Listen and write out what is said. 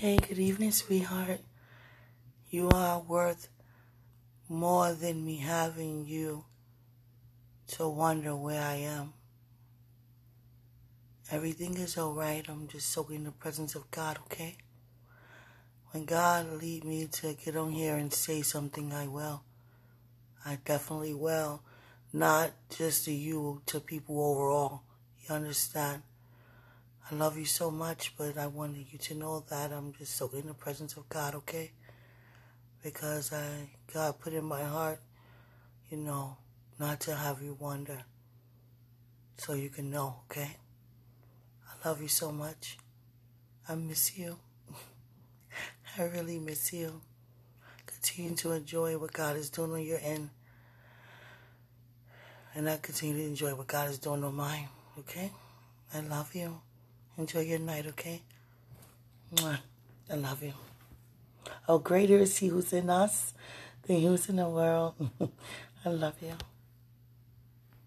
Hey, good evening, sweetheart. You are worth more than me having you to wonder where I am. Everything is alright. I'm just soaking the presence of God, okay? When God lead me to get on here and say something, I will. I definitely will. Not just to you, to people overall. You understand? I love you so much, but I wanted you to know that I'm just so in the presence of God, okay? Because I God put in my heart, you know, not to have you wonder. So you can know, okay? I love you so much. I miss you. I really miss you. Continue to enjoy what God is doing on your end. And I continue to enjoy what God is doing on mine. Okay? I love you. Enjoy your night, okay? Mwah. I love you. Oh, greater is He who's in us than He who's in the world. I love you.